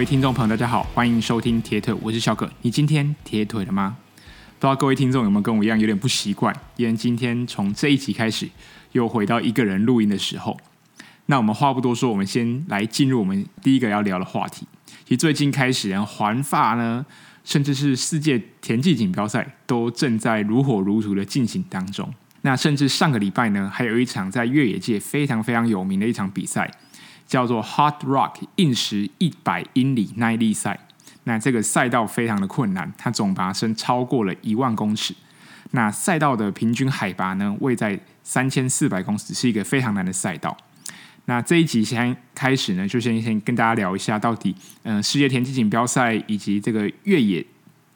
各位听众朋友，大家好，欢迎收听铁腿，我是小可。你今天铁腿了吗？不知道各位听众有没有跟我一样有点不习惯，因为今天从这一集开始又回到一个人录音的时候。那我们话不多说，我们先来进入我们第一个要聊的话题。其实最近开始，环法呢，甚至是世界田径锦标赛都正在如火如荼的进行当中。那甚至上个礼拜呢，还有一场在越野界非常非常有名的一场比赛。叫做 Hot Rock 硬石一百英里耐力赛，那这个赛道非常的困难，它总爬升超过了一万公尺。那赛道的平均海拔呢，位在三千四百公尺，是一个非常难的赛道。那这一集先开始呢，就先先跟大家聊一下，到底嗯、世界田径锦标赛以及这个越野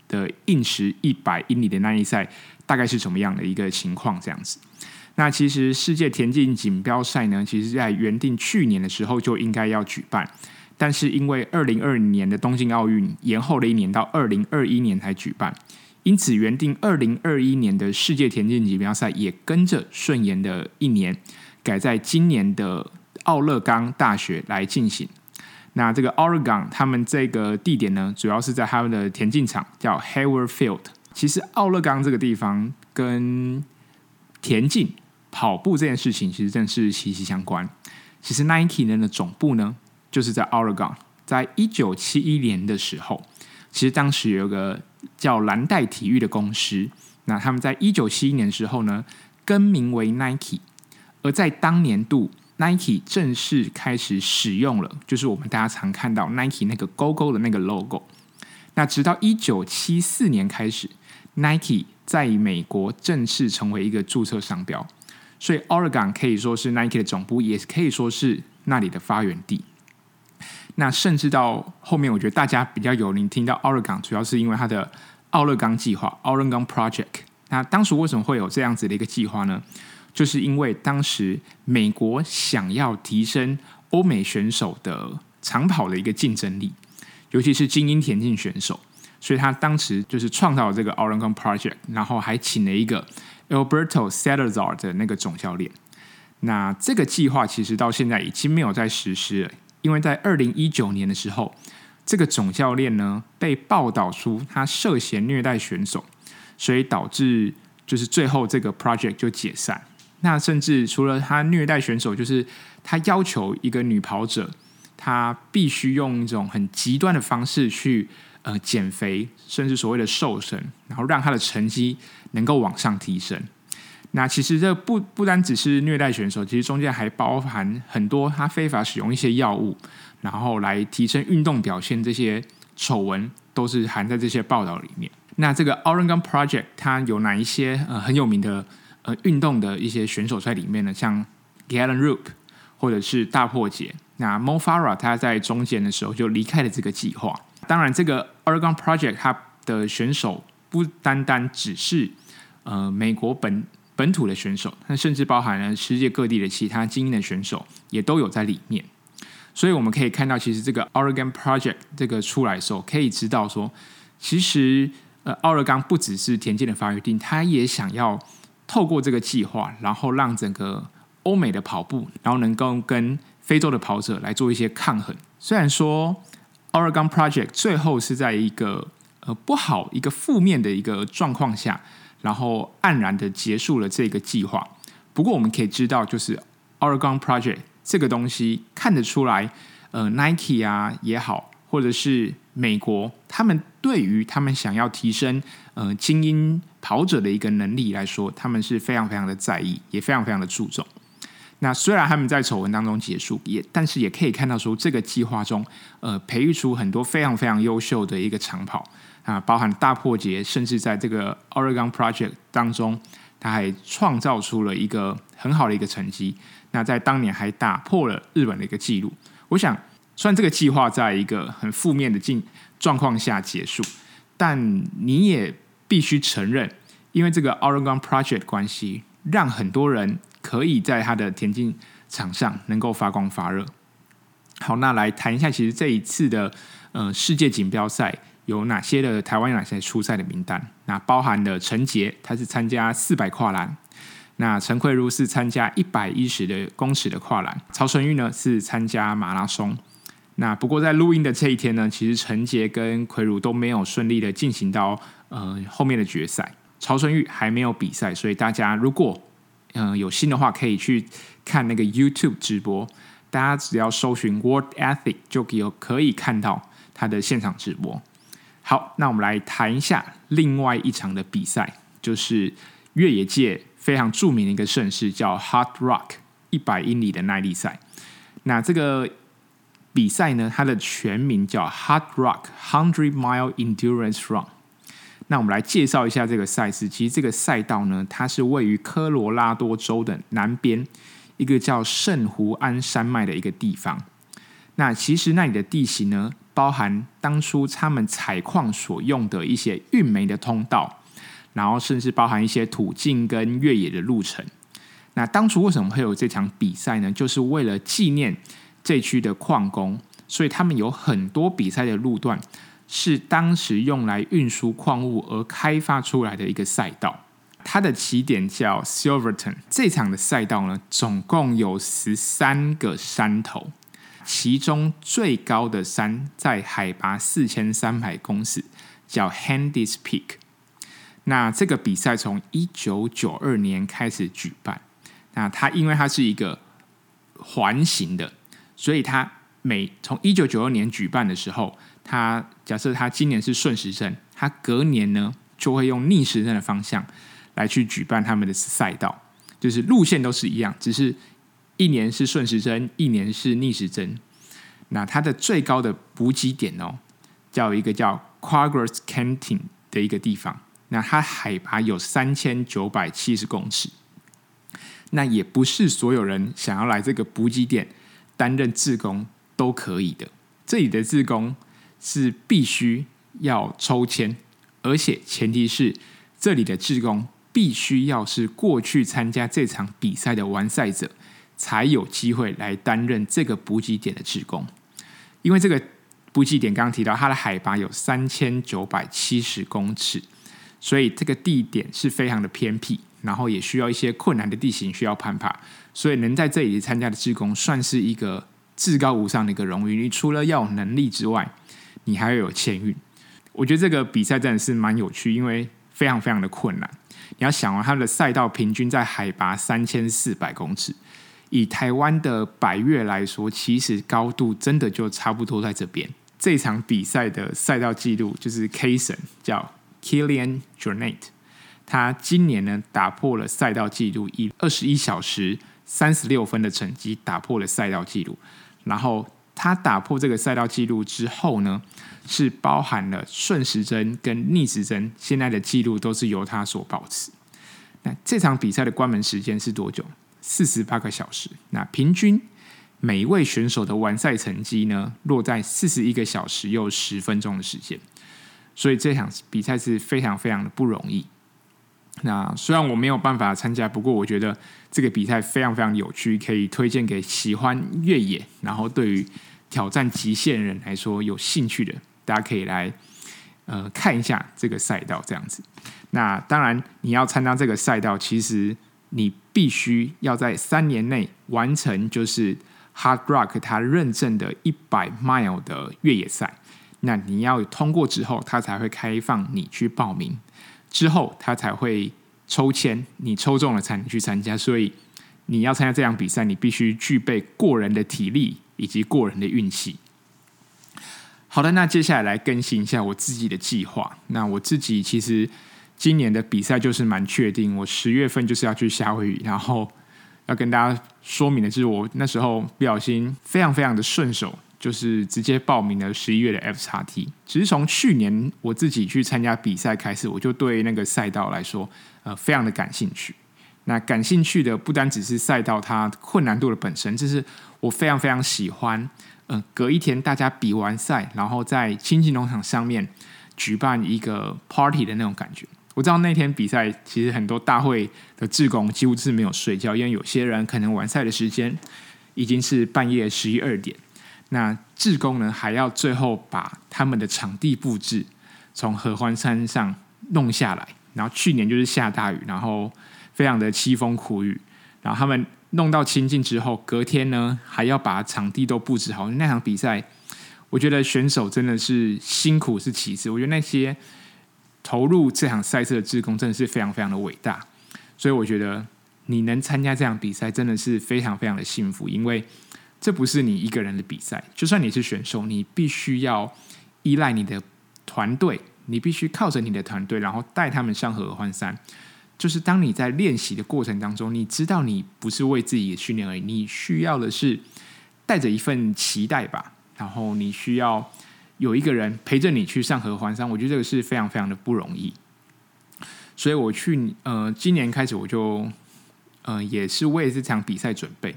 的硬石一百英里的耐力赛，大概是什么样的一个情况？这样子。那其实世界田径锦标赛呢，其实在原定去年的时候就应该要举办，但是因为二零二零年的东京奥运延后了一年，到二零二一年才举办，因此原定二零二一年的世界田径锦标赛也跟着顺延的一年，改在今年的奥勒冈大学来进行。那这个 Oregon 他们这个地点呢，主要是在他们的田径场叫 Hayward Field。其实奥勒冈这个地方跟田径跑步这件事情其实正是息息相关。其实 Nike 呢的总部呢就是在 Oregon，在一九七一年的时候，其实当时有个叫蓝带体育的公司，那他们在一九七一年的时候呢更名为 Nike，而在当年度 Nike 正式开始使用了，就是我们大家常看到 Nike 那个勾勾的那个 logo。那直到一九七四年开始，Nike 在美国正式成为一个注册商标。所以，Oregon 可以说是 Nike 的总部，也可以说是那里的发源地。那甚至到后面，我觉得大家比较有聆听到 Oregon，主要是因为它的奥勒冈计划 （Oregon Project）。那当时为什么会有这样子的一个计划呢？就是因为当时美国想要提升欧美选手的长跑的一个竞争力，尤其是精英田径选手，所以他当时就是创造了这个 Oregon Project，然后还请了一个。Alberto Salazar 的那个总教练，那这个计划其实到现在已经没有在实施了，因为在二零一九年的时候，这个总教练呢被报道出他涉嫌虐待选手，所以导致就是最后这个 project 就解散。那甚至除了他虐待选手，就是他要求一个女跑者，她必须用一种很极端的方式去。呃，减肥，甚至所谓的瘦身，然后让他的成绩能够往上提升。那其实这不不单只是虐待选手，其实中间还包含很多他非法使用一些药物，然后来提升运动表现，这些丑闻都是含在这些报道里面。那这个 Oregon Project 它有哪一些呃很有名的呃运动的一些选手在里面呢？像 Galen Rupp 或者是大破解。那 Mo Farah 他在中间的时候就离开了这个计划。当然，这个 Oregon Project 它的选手不单单只是呃美国本本土的选手，它甚至包含了世界各地的其他精英的选手也都有在里面。所以我们可以看到，其实这个 Oregon Project 这个出来的时候，可以知道说，其实呃奥勒冈不只是田径的发源地，他也想要透过这个计划，然后让整个欧美的跑步，然后能够跟非洲的跑者来做一些抗衡。虽然说。Oregon Project 最后是在一个呃不好、一个负面的一个状况下，然后黯然的结束了这个计划。不过我们可以知道，就是 Oregon Project 这个东西看得出来，呃，Nike 啊也好，或者是美国，他们对于他们想要提升呃精英跑者的一个能力来说，他们是非常非常的在意，也非常非常的注重。那虽然他们在丑闻当中结束，也但是也可以看到说，这个计划中，呃，培育出很多非常非常优秀的一个长跑啊，包含大破节，甚至在这个 Oregon Project 当中，他还创造出了一个很好的一个成绩。那在当年还打破了日本的一个纪录。我想，虽然这个计划在一个很负面的境状况下结束，但你也必须承认，因为这个 Oregon Project 关系，让很多人。可以在他的田径场上能够发光发热。好，那来谈一下，其实这一次的呃世界锦标赛有哪些的台湾有哪些出赛的名单？那包含了陈杰，他是参加四百跨栏；那陈慧茹是参加一百一十的公尺的跨栏；曹纯玉呢是参加马拉松；那不过在录音的这一天呢，其实陈杰跟奎如都没有顺利的进行到呃后面的决赛，曹春玉还没有比赛，所以大家如果嗯、有心的话，可以去看那个 YouTube 直播，大家只要搜寻 World Ethic 就有可以看到他的现场直播。好，那我们来谈一下另外一场的比赛，就是越野界非常著名的一个盛事，叫 Hard Rock 一百英里的耐力赛。那这个比赛呢，它的全名叫 Hard Rock Hundred Mile Endurance Run。那我们来介绍一下这个赛事。其实这个赛道呢，它是位于科罗拉多州的南边一个叫圣胡安山脉的一个地方。那其实那里的地形呢，包含当初他们采矿所用的一些运煤的通道，然后甚至包含一些途径跟越野的路程。那当初为什么会有这场比赛呢？就是为了纪念。这区的矿工，所以他们有很多比赛的路段是当时用来运输矿物而开发出来的一个赛道。它的起点叫 Silverton。这场的赛道呢，总共有十三个山头，其中最高的山在海拔四千三百公尺，叫 Handy's Peak。那这个比赛从一九九二年开始举办。那它因为它是一个环形的。所以，它每从一九九二年举办的时候，他假设他今年是顺时针，他隔年呢就会用逆时针的方向来去举办他们的赛道，就是路线都是一样，只是一年是顺时针，一年是逆时针。那它的最高的补给点哦，叫一个叫 Quaggas Canyon 的一个地方，那它海拔有三千九百七十公尺。那也不是所有人想要来这个补给点。担任志工都可以的，这里的志工是必须要抽签，而且前提是这里的志工必须要是过去参加这场比赛的完赛者，才有机会来担任这个补给点的志工。因为这个补给点刚刚提到，它的海拔有三千九百七十公尺，所以这个地点是非常的偏僻。然后也需要一些困难的地形需要攀爬，所以能在这里参加的志工算是一个至高无上的一个荣誉。你除了要有能力之外，你还要有签运。我觉得这个比赛真的是蛮有趣，因为非常非常的困难。你要想啊，它的赛道平均在海拔三千四百公尺，以台湾的百岳来说，其实高度真的就差不多在这边。这场比赛的赛道记录就是 K 神叫 Kilian Jornet。他今年呢，打破了赛道纪录，以二十一小时三十六分的成绩打破了赛道纪录。然后他打破这个赛道记录之后呢，是包含了顺时针跟逆时针，现在的记录都是由他所保持。那这场比赛的关门时间是多久？四十八个小时。那平均每一位选手的完赛成绩呢，落在四十一个小时又十分钟的时间。所以这场比赛是非常非常的不容易。那虽然我没有办法参加，不过我觉得这个比赛非常非常有趣，可以推荐给喜欢越野，然后对于挑战极限人来说有兴趣的，大家可以来呃看一下这个赛道这样子。那当然，你要参加这个赛道，其实你必须要在三年内完成就是 Hard Rock 它认证的一百 mile 的越野赛。那你要通过之后，它才会开放你去报名。之后他才会抽签，你抽中了才能去参加。所以你要参加这场比赛，你必须具备过人的体力以及过人的运气。好的，那接下来来更新一下我自己的计划。那我自己其实今年的比赛就是蛮确定，我十月份就是要去夏威夷，然后要跟大家说明的就是，我那时候不小心非常非常的顺手。就是直接报名了十一月的 FXT。其实从去年我自己去参加比赛开始，我就对那个赛道来说，呃，非常的感兴趣。那感兴趣的不单只是赛道它困难度的本身，就是我非常非常喜欢，嗯、隔一天大家比完赛，然后在亲近农场上面举办一个 party 的那种感觉。我知道那天比赛其实很多大会的志工几乎是没有睡觉，因为有些人可能完赛的时间已经是半夜十一二点。那志工呢，还要最后把他们的场地布置从合欢山上弄下来。然后去年就是下大雨，然后非常的凄风苦雨。然后他们弄到清净之后，隔天呢还要把场地都布置好。那场比赛我觉得选手真的是辛苦是其次，我觉得那些投入这场赛事的职工真的是非常非常的伟大。所以我觉得你能参加这场比赛真的是非常非常的幸福，因为这不是你一个人的比赛，就算你是选手，你必须要依赖你的团队，你必须靠着你的团队，然后带他们上合欢山。就是当你在练习的过程当中，你知道你不是为自己的训练而已，你需要的是带着一份期待吧。然后你需要有一个人陪着你去上合欢山，我觉得这个是非常非常的不容易。所以我去呃，今年开始我就呃，也是为这场比赛准备。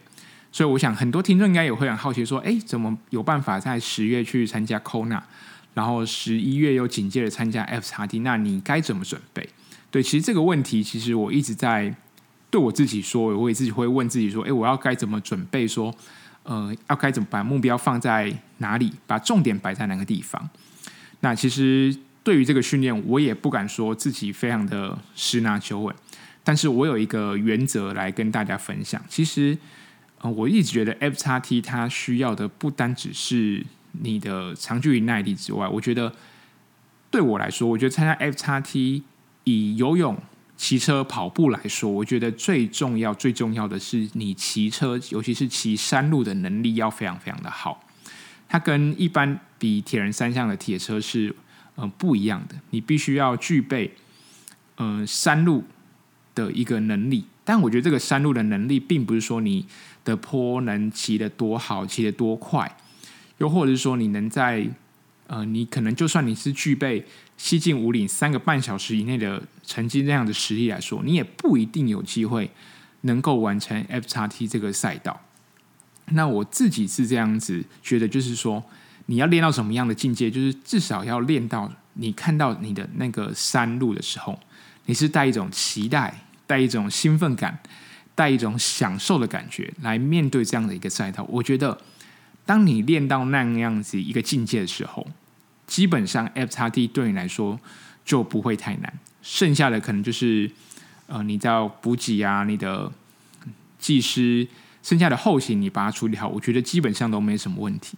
所以我想很多听众应该也会很好奇说，哎，怎么有办法在十月去参加 Kona，然后十一月又紧接着参加 FXT？那你该怎么准备？对，其实这个问题，其实我一直在对我自己说，我也自己会问自己说：“哎，我要该怎么准备？说，呃，要该怎么把目标放在哪里，把重点摆在哪个地方？”那其实对于这个训练，我也不敢说自己非常的十拿九稳，但是我有一个原则来跟大家分享。其实，呃，我一直觉得 FXT 它需要的不单只是你的长距离耐力之外，我觉得对我来说，我觉得参加 FXT。以游泳、骑车、跑步来说，我觉得最重要、最重要的是你骑车，尤其是骑山路的能力要非常非常的好。它跟一般比铁人三项的铁车是呃不一样的，你必须要具备嗯、山路的一个能力。但我觉得这个山路的能力，并不是说你的坡能骑得多好、骑得多快，又或者是说你能在呃，你可能就算你是具备。西进五岭三个半小时以内的成绩，这样的实力来说，你也不一定有机会能够完成 FXT 这个赛道。那我自己是这样子觉得，就是说你要练到什么样的境界，就是至少要练到你看到你的那个山路的时候，你是带一种期待、带一种兴奋感、带一种享受的感觉来面对这样的一个赛道。我觉得，当你练到那个样子一个境界的时候。基本上 FXT 对你来说就不会太难，剩下的可能就是呃，你在补给啊，你的技师，剩下的后勤你把它处理好，我觉得基本上都没什么问题。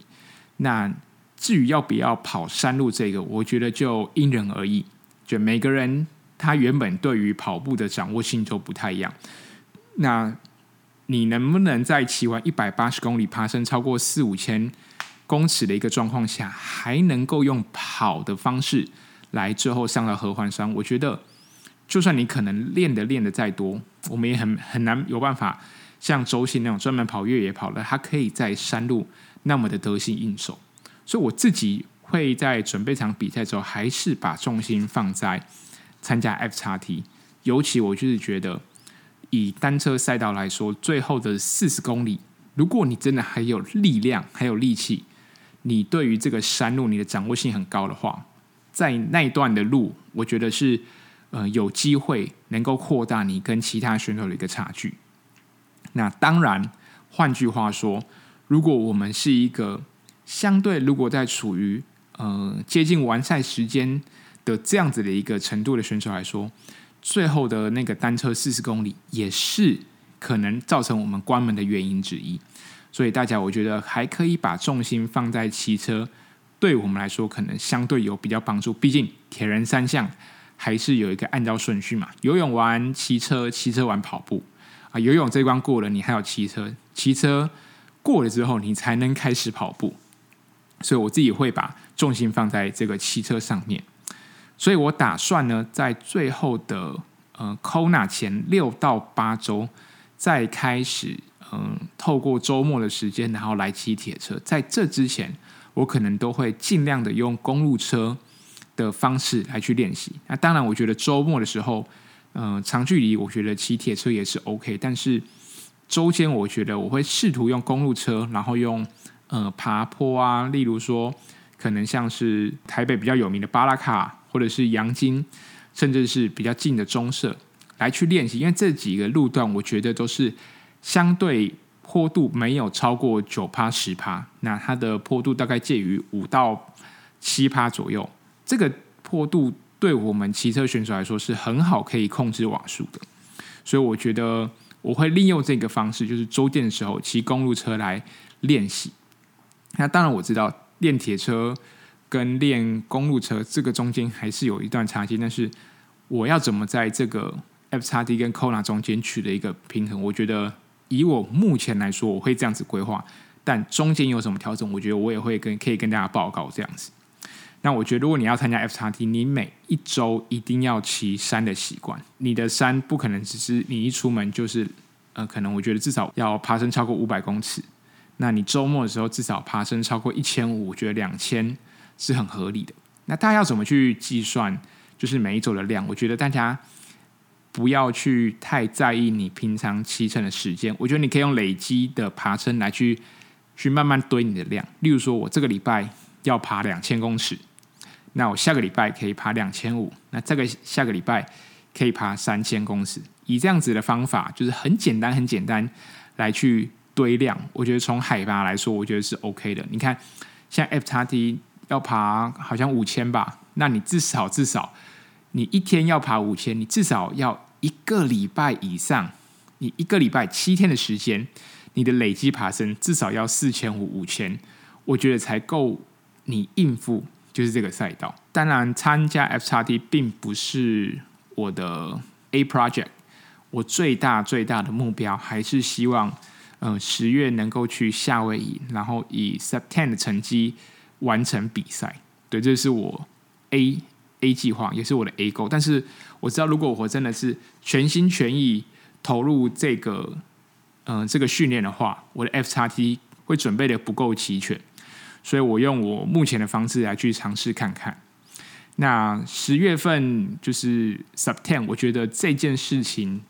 那至于要不要跑山路这个，我觉得就因人而异，就每个人他原本对于跑步的掌握性就不太一样。那你能不能在骑完一百八十公里，爬升超过四五千公尺的一个状况下，还能够用跑的方式来最后上到合欢山，我觉得，就算你可能练的练的再多，我们也很很难有办法像周信那种专门跑越野跑的，他可以在山路那么的得心应手。所以我自己会在准备场比赛之后，还是把重心放在参加 FXT。尤其我就是觉得，以单车赛道来说，最后的四十公里，如果你真的还有力量，还有力气。你对于这个山路，你的掌握性很高的话，在那一段的路，我觉得是呃有机会能够扩大你跟其他选手的一个差距。那当然，换句话说，如果我们是一个相对，如果在处于呃接近完赛时间的这样子的一个程度的选手来说，最后的那个单车四十公里也是可能造成我们关门的原因之一。所以大家，我觉得还可以把重心放在骑车，对我们来说可能相对有比较帮助。毕竟铁人三项还是有一个按照顺序嘛，游泳完骑车，骑车完跑步啊。游泳这关过了，你还有骑车，骑车过了之后，你才能开始跑步。所以我自己会把重心放在这个骑车上面。所以我打算呢，在最后的呃 Kona 前六到八周再开始。嗯，透过周末的时间，然后来骑铁车。在这之前，我可能都会尽量的用公路车的方式来去练习。那当然，我觉得周末的时候，嗯，长距离我觉得骑铁车也是 OK。但是周间，我觉得我会试图用公路车，然后用呃爬坡啊，例如说可能像是台北比较有名的巴拉卡，或者是阳金，甚至是比较近的中社来去练习。因为这几个路段，我觉得都是。相对坡度没有超过九趴十趴，那它的坡度大概介于五到七趴左右。这个坡度对我们骑车选手来说是很好可以控制瓦数的，所以我觉得我会利用这个方式，就是周间的时候骑公路车来练习。那当然我知道练铁车跟练公路车这个中间还是有一段差距，但是我要怎么在这个 FXD 跟 Kona 中间取得一个平衡？我觉得以我目前来说，我会这样子规划，但中间有什么调整，我觉得我也会跟可以跟大家报告这样子。那我觉得，如果你要参加 FXT，你每一周一定要骑山的习惯。你的山不可能只是你一出门就是，呃，可能我觉得至少要爬升超过五百公尺。那你周末的时候至少爬升超过一千五，我觉得两千是很合理的。那大家要怎么去计算？就是每一周的量，我觉得大家不要去太在意你平常骑乘的时间。我觉得你可以用累积的爬升来去去慢慢堆你的量。例如说，我这个礼拜要爬两千公尺。那我下个礼拜可以爬两千五，那这个下个礼拜可以爬三千公尺，以这样子的方法，就是很简单很简单来去堆量。我觉得从海拔来说，我觉得是 OK 的。你看，像 FXT 要爬好像五千吧，那你至少至少你一天要爬五千，你至少要一个礼拜以上，你一个礼拜七天的时间，你的累积爬升至少要四千五五千，我觉得才够你应付。就是这个赛道，当然参加 FXT 并不是我的 A project，我最大最大的目标还是希望，嗯、十月能够去夏威夷，然后以 September 的成绩完成比赛。对，这是我 A A 计划，也是我的 A goal。但是我知道，如果我真的是全心全意投入这个，嗯、这个训练的话，我的 FXT 会准备的不够齐全。所以我用我目前的方式来去尝试看看。那十月份就是 Sub Ten，我觉得这件事情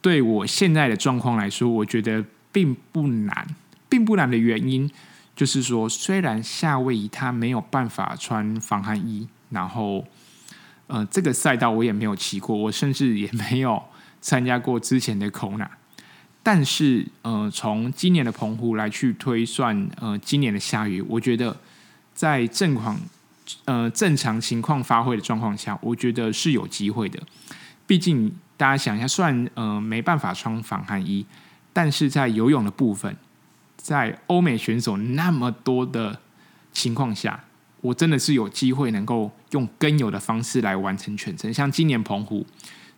对我现在的状况来说，我觉得并不难，并不难的原因就是说，虽然夏威夷它没有办法穿防寒衣，然后呃，这个赛道我也没有骑过，我甚至也没有参加过之前的 Kona。但是，呃，从今年的澎湖来去推算，呃，今年的夏雨，我觉得在正况，呃，正常情况发挥的状况下，我觉得是有机会的。毕竟大家想一下，虽然呃没办法穿防寒衣，但是在游泳的部分，在欧美选手那么多的情况下，我真的是有机会能够用跟游的方式来完成全程。像今年澎湖，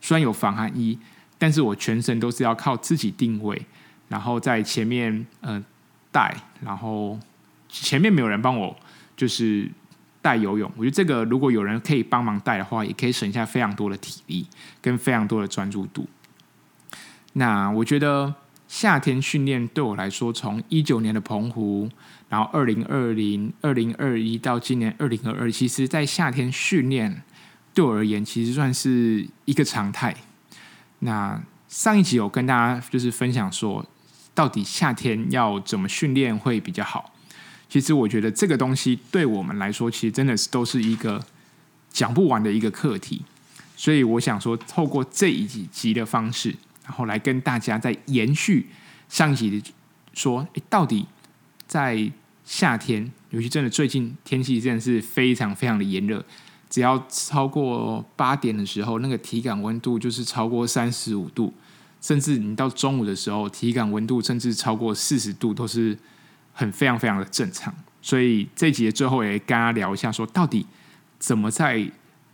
虽然有防寒衣。但是我全程都是要靠自己定位，然后在前面呃带，然后前面没有人帮我就是带游泳。我觉得这个如果有人可以帮忙带的话，也可以省下非常多的体力跟非常多的专注度。那我觉得夏天训练对我来说，从一九年的澎湖，然后二零二零、二零二一到今年二零二二，其实在夏天训练对我而言，其实算是一个常态。那上一集有跟大家就是分享说，到底夏天要怎么训练会比较好？其实我觉得这个东西对我们来说，其实真的是都是一个讲不完的一个课题。所以我想说，透过这一集的方式，然后来跟大家再延续上一集的说，到底在夏天，尤其真的最近天气真的是非常非常的炎热。只要超过八点的时候，那个体感温度就是超过三十五度，甚至你到中午的时候，体感温度甚至超过四十度，都是很非常非常的正常。所以这一集的最后也跟大家聊一下，说到底怎么在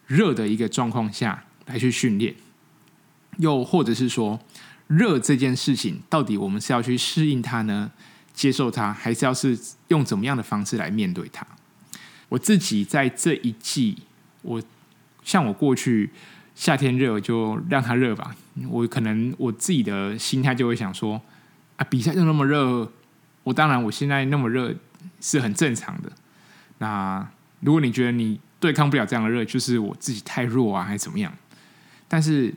热的一个状况下来去训练，又或者是说热这件事情，到底我们是要去适应它呢，接受它，还是要是用怎么样的方式来面对它？我自己在这一季。我像我过去夏天热就让它热吧，我可能我自己的心态就会想说啊，比赛就那么热，我当然我现在那么热是很正常的。那如果你觉得你对抗不了这样的热，就是我自己太弱啊，还是怎么样？但是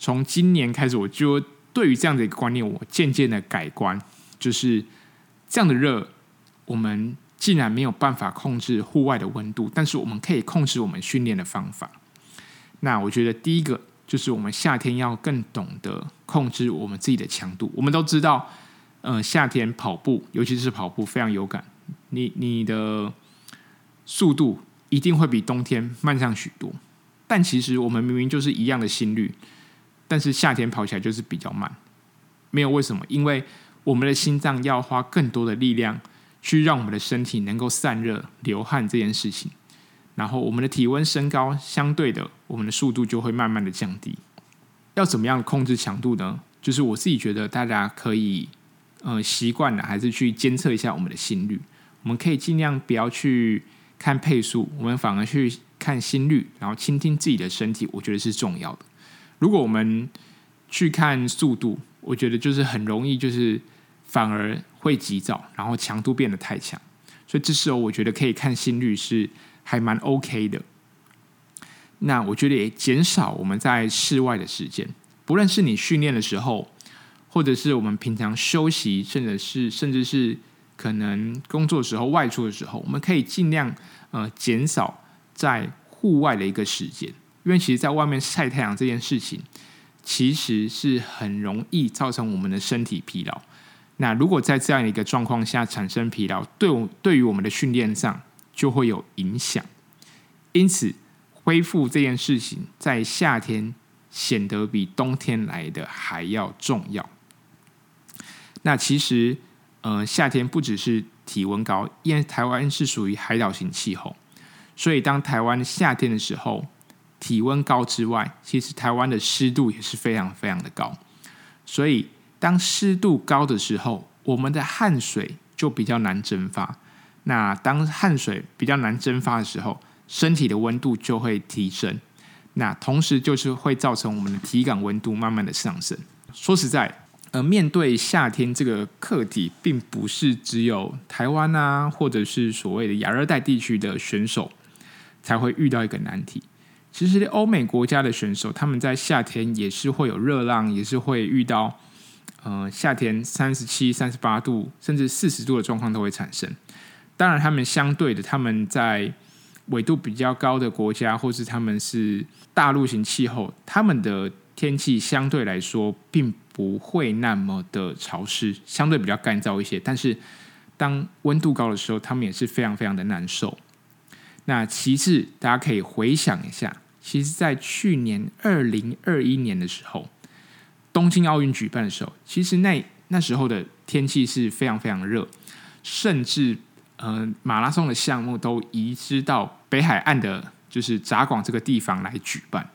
从今年开始，我就对于这样的一个观念，我渐渐的改观，就是这样的热，我们。既然没有办法控制户外的温度，但是我们可以控制我们训练的方法。那我觉得第一个就是我们夏天要更懂得控制我们自己的强度。我们都知道，呃，夏天跑步，尤其是跑步非常有感，你你的速度一定会比冬天慢上许多。但其实我们明明就是一样的心率，但是夏天跑起来就是比较慢。没有为什么，因为我们的心脏要花更多的力量。去让我们的身体能够散热、流汗这件事情。然后我们的体温升高，相对的，我们的速度就会慢慢的降低。要怎么样控制强度呢？就是我自己觉得大家可以，呃，习惯了还是去监测一下我们的心率。我们可以尽量不要去看配速，我们反而去看心率，然后倾听自己的身体，我觉得是重要的。如果我们去看速度，我觉得就是很容易，就是反而会急躁，然后强度变得太强。所以这时候我觉得可以看心率是还蛮 OK 的。那我觉得也减少我们在室外的时间，不论是你训练的时候，或者是我们平常休息，甚至是甚至是可能工作时候、外出的时候，我们可以尽量呃减少在户外的一个时间，因为其实在外面晒太阳这件事情，其实是很容易造成我们的身体疲劳。那如果在这样一个状况下产生疲劳，对我对于我们的训练上就会有影响，因此。恢复这件事情在夏天显得比冬天来的还要重要。那其实，呃，夏天不只是体温高，因为台湾是属于海岛型气候，所以当台湾夏天的时候，体温高之外，其实台湾的湿度也是非常非常的高。所以当湿度高的时候，我们的汗水就比较难蒸发。那当汗水比较难蒸发的时候，身体的温度就会提升，那同时就是会造成我们的体感温度慢慢的上升。说实在，呃，面对夏天这个课题，并不是只有台湾啊，或者是所谓的亚热带地区的选手才会遇到一个难题。其实，欧美国家的选手，他们在夏天也是会有热浪，也是会遇到，呃，夏天三十七、三十八度，甚至四十度的状况都会产生。当然，他们相对的，他们在纬度比较高的国家，或是他们是大陆型气候，他们的天气相对来说并不会那么的潮湿，相对比较干燥一些。但是当温度高的时候，他们也是非常非常的难受。那其次，大家可以回想一下，其实，在去年二零二一年的时候，东京奥运举办的时候，其实那那时候的天气是非常非常热，甚至。呃，马拉松的项目都移师到北海岸的，就是札广这个地方来举办，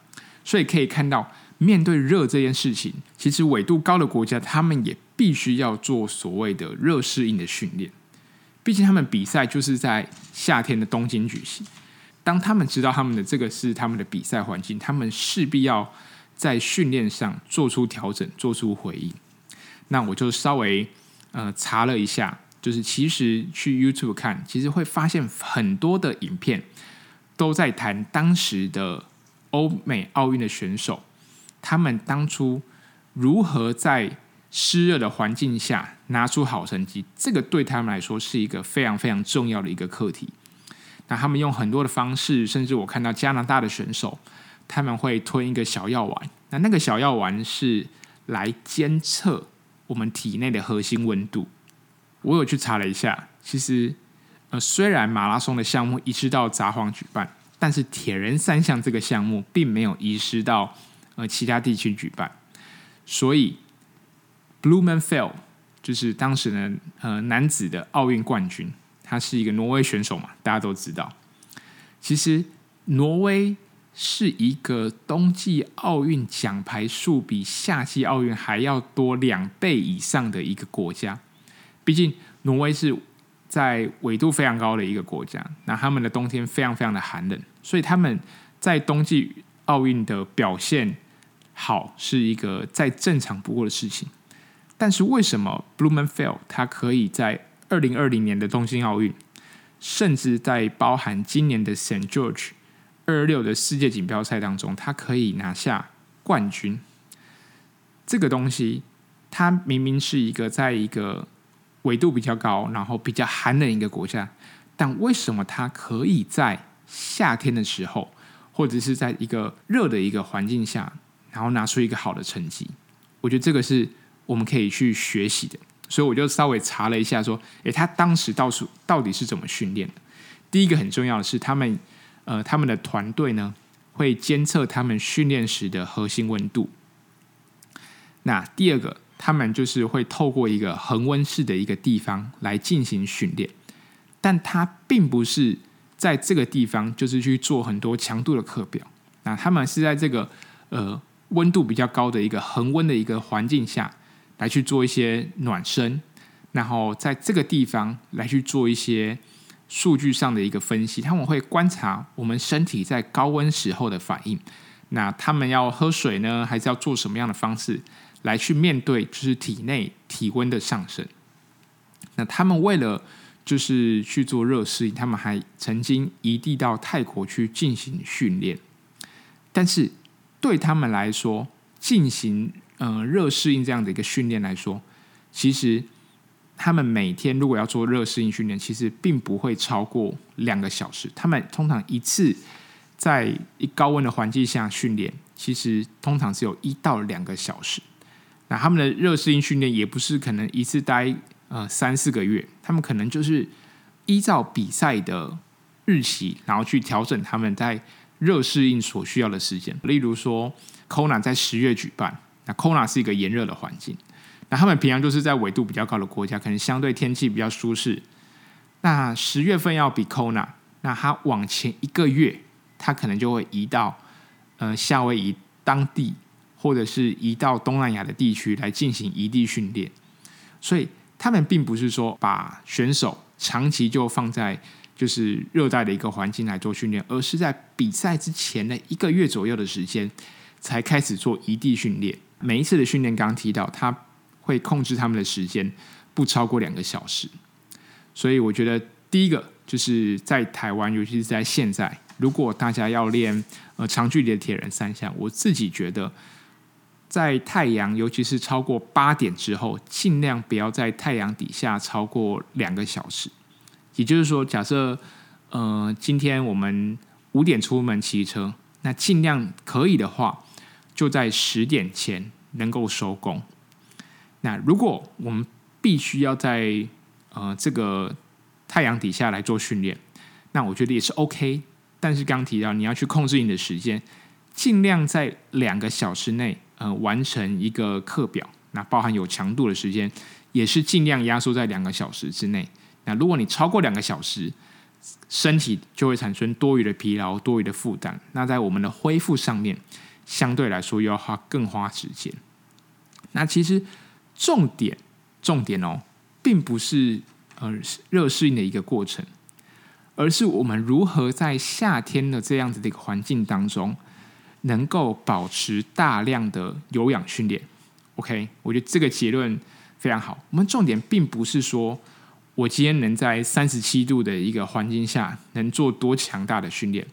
所以可以看到，面对热这件事情，其实纬度高的国家，他们也必须要做所谓的热适应的训练。毕竟他们比赛就是在夏天的东京举行，当他们知道他们的这个是他们的比赛环境，他们势必要在训练上做出调整，做出回应。那我就稍微呃查了一下。就是其实去 YouTube 看，其实会发现很多的影片都在谈当时的欧美奥运的选手，他们当初如何在湿热的环境下拿出好成绩。这个对他们来说是一个非常非常重要的一个课题。那他们用很多的方式，甚至我看到加拿大的选手，他们会吞一个小药丸，那那个小药丸是来监测我们体内的核心温度。我有去查了一下，其实，呃，虽然马拉松的项目移师到札幌举办，但是铁人三项这个项目并没有移师到呃其他地区举办。所以，Blummenfelt 就是当时呢呃男子的奥运冠军，他是一个挪威选手嘛，大家都知道。其实，挪威是一个冬季奥运奖牌数比夏季奥运还要多两倍以上的一个国家。毕竟，挪威是在纬度非常高的一个国家，那他们的冬天非常非常的寒冷，所以他们在冬季奥运的表现好是一个再正常不过的事情。但是为什么 Blummenfelt 他可以在二零二零年的东京奥运，甚至在包含今年的 Saint George 二六的世界锦标赛当中，他可以拿下冠军？这个东西，他明明是一个在一个纬度比较高，然后比较寒冷一个国家，但为什么它可以在夏天的时候，或者是在一个热的一个环境下，然后拿出一个好的成绩？我觉得这个是我们可以去学习的。所以我就稍微查了一下，说，诶，他当时到处到底是怎么训练的？第一个很重要的是，他们呃，他们的团队呢会监测他们训练时的核心温度。那第二个，他们就是会透过一个恒温室的一个地方来进行训练，但他并不是在这个地方就是去做很多强度的课表。那他们是在这个呃温度比较高的一个恒温的一个环境下来去做一些暖身，然后在这个地方来去做一些数据上的一个分析。他们会观察我们身体在高温时候的反应。那他们要喝水呢，还是要做什么样的方式来去面对，就是体内体温的上升？那他们为了就是去做热适应，他们还曾经移地到泰国去进行训练。但是对他们来说，进行呃热适应这样的一个训练来说，其实他们每天如果要做热适应训练，其实并不会超过两个小时。他们通常一次。在一高温的环境下训练，其实通常只有一到两个小时。那他们的热适应训练也不是可能一次待呃三四个月，他们可能就是依照比赛的日期，然后去调整他们在热适应所需要的时间。例如说，Kona 在十月举办，那 Kona 是一个炎热的环境，那他们平常就是在纬度比较高的国家，可能相对天气比较舒适。那十月份要比 Kona，那他往前一个月。他可能就会移到呃夏威夷当地，或者是移到东南亚的地区来进行移地训练，所以他们并不是说把选手长期就放在就是热带的一个环境来做训练，而是在比赛之前的一个月左右的时间才开始做移地训练。每一次的训练，刚刚提到他会控制他们的时间不超过两个小时，所以我觉得第一个就是在台湾，尤其是在现在。如果大家要练呃长距离的铁人三项，我自己觉得，在太阳尤其是超过八点之后，尽量不要在太阳底下超过两个小时。也就是说，假设呃今天我们五点出门骑车，那尽量可以的话，就在十点前能够收工。那如果我们必须要在呃这个太阳底下来做训练，那我觉得也是 OK。但是刚提到你要去控制你的时间，尽量在两个小时内，呃，完成一个课表。那包含有强度的时间，也是尽量压缩在两个小时之内。那如果你超过两个小时，身体就会产生多余的疲劳、多余的负担。那在我们的恢复上面，相对来说又要花更花时间。那其实重点，重点哦，并不是呃热适应的一个过程。而是我们如何在夏天的这样子的一个环境当中，能够保持大量的有氧训练。OK，我觉得这个结论非常好。我们重点并不是说我今天能在三十七度的一个环境下能做多强大的训练，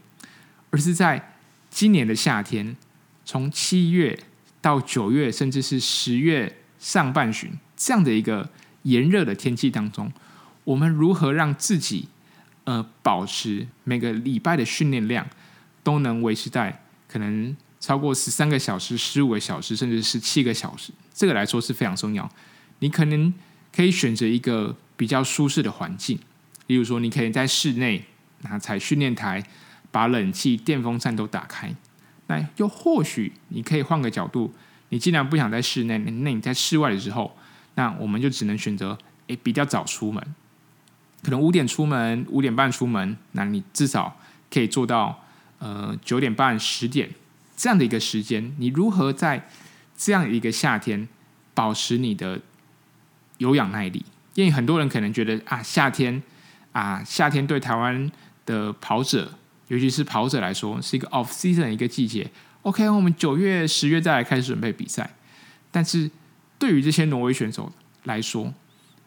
而是在今年的夏天，从七月到九月，甚至是十月上半旬这样的一个炎热的天气当中，我们如何让自己呃，保持每个礼拜的训练量都能维持在可能超过十三个小时、十五个小时，甚至十七个小时，这个来说是非常重要。你可能可以选择一个比较舒适的环境，例如说，你可以在室内拿踩训练台，把冷气、电风扇都打开。那又或许你可以换个角度，你既然不想在室内，那你在室外的时候，那我们就只能选择诶比较早出门。可能五点出门，五点半出门，那你至少可以做到呃九点半、十点这样的一个时间。你如何在这样一个夏天保持你的有氧耐力？因为很多人可能觉得啊，夏天啊，夏天对台湾的跑者，尤其是跑者来说，是一个 off season 一个季节。OK，我们九月、十月再来开始准备比赛。但是对于这些挪威选手来说，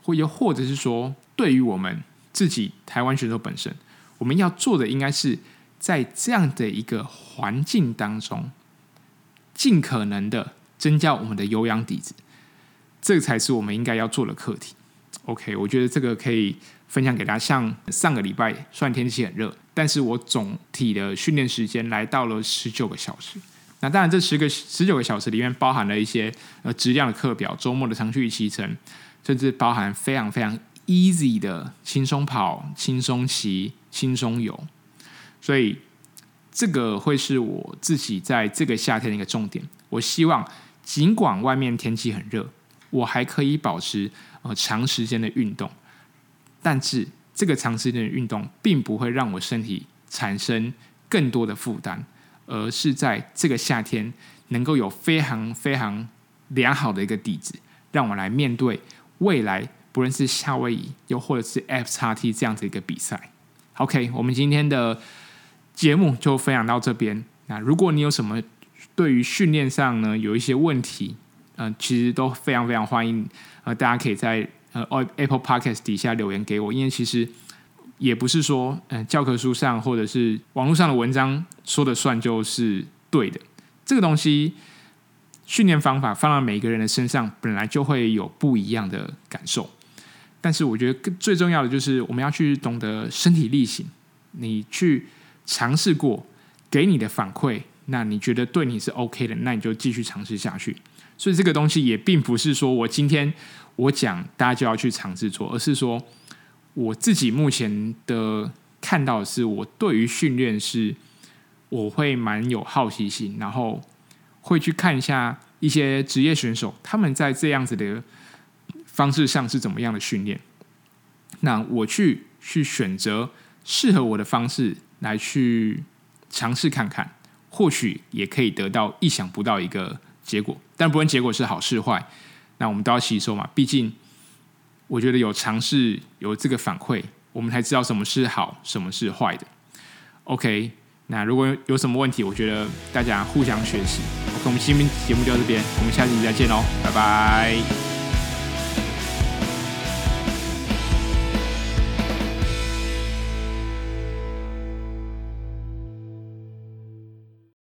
或又或者是说，对于我们自己台湾选手本身，我们要做的应该是在这样的一个环境当中，尽可能的增加我们的有氧底子，这个才是我们应该要做的课题。OK，我觉得这个可以分享给大家。像上个礼拜，虽然天气很热，但是我总体的训练时间来到了十九个小时。那当然，这十个十九个小时里面包含了一些呃质量的课表，周末的长距离骑乘，甚至包含非常非常。easy 的轻松跑、轻松骑、轻松游，所以这个会是我自己在这个夏天的一个重点。我希望，尽管外面天气很热，我还可以保持呃长时间的运动，但是这个长时间的运动并不会让我身体产生更多的负担，而是在这个夏天能够有非常非常良好的一个底子，让我来面对未来，不论是夏威夷又或者是 FXT 这样子一个比赛。OK，我们今天的节目就分享到这边。那如果你有什么对于训练上呢有一些问题，嗯、其实都非常非常欢迎，呃，大家可以在呃 Apple Podcast 底下留言给我，因为其实也不是说，嗯、教科书上或者是网络上的文章说的算就是对的。这个东西训练方法放到每个人的身上，本来就会有不一样的感受。但是我觉得最重要的就是我们要去懂得身体力行，你去尝试过，给你的反馈，那你觉得对你是 OK 的，那你就继续尝试下去。所以这个东西也并不是说我今天我讲大家就要去尝试做，而是说我自己目前的看到的是，我对于训练是我会蛮有好奇心，然后会去看一下一些职业选手他们在这样子的方式上是怎么样的训练，那我去去选择适合我的方式来去尝试看看，或许也可以得到意想不到一个。结果，但不论结果是好是坏，那我们都要吸收嘛。毕竟，我觉得有尝试，有这个反馈，我们才知道什么是好，什么是坏的。OK，那如果有什么问题，我觉得大家互相学习。OK，我们今天节目就到这边，我们下期再见喽，拜拜。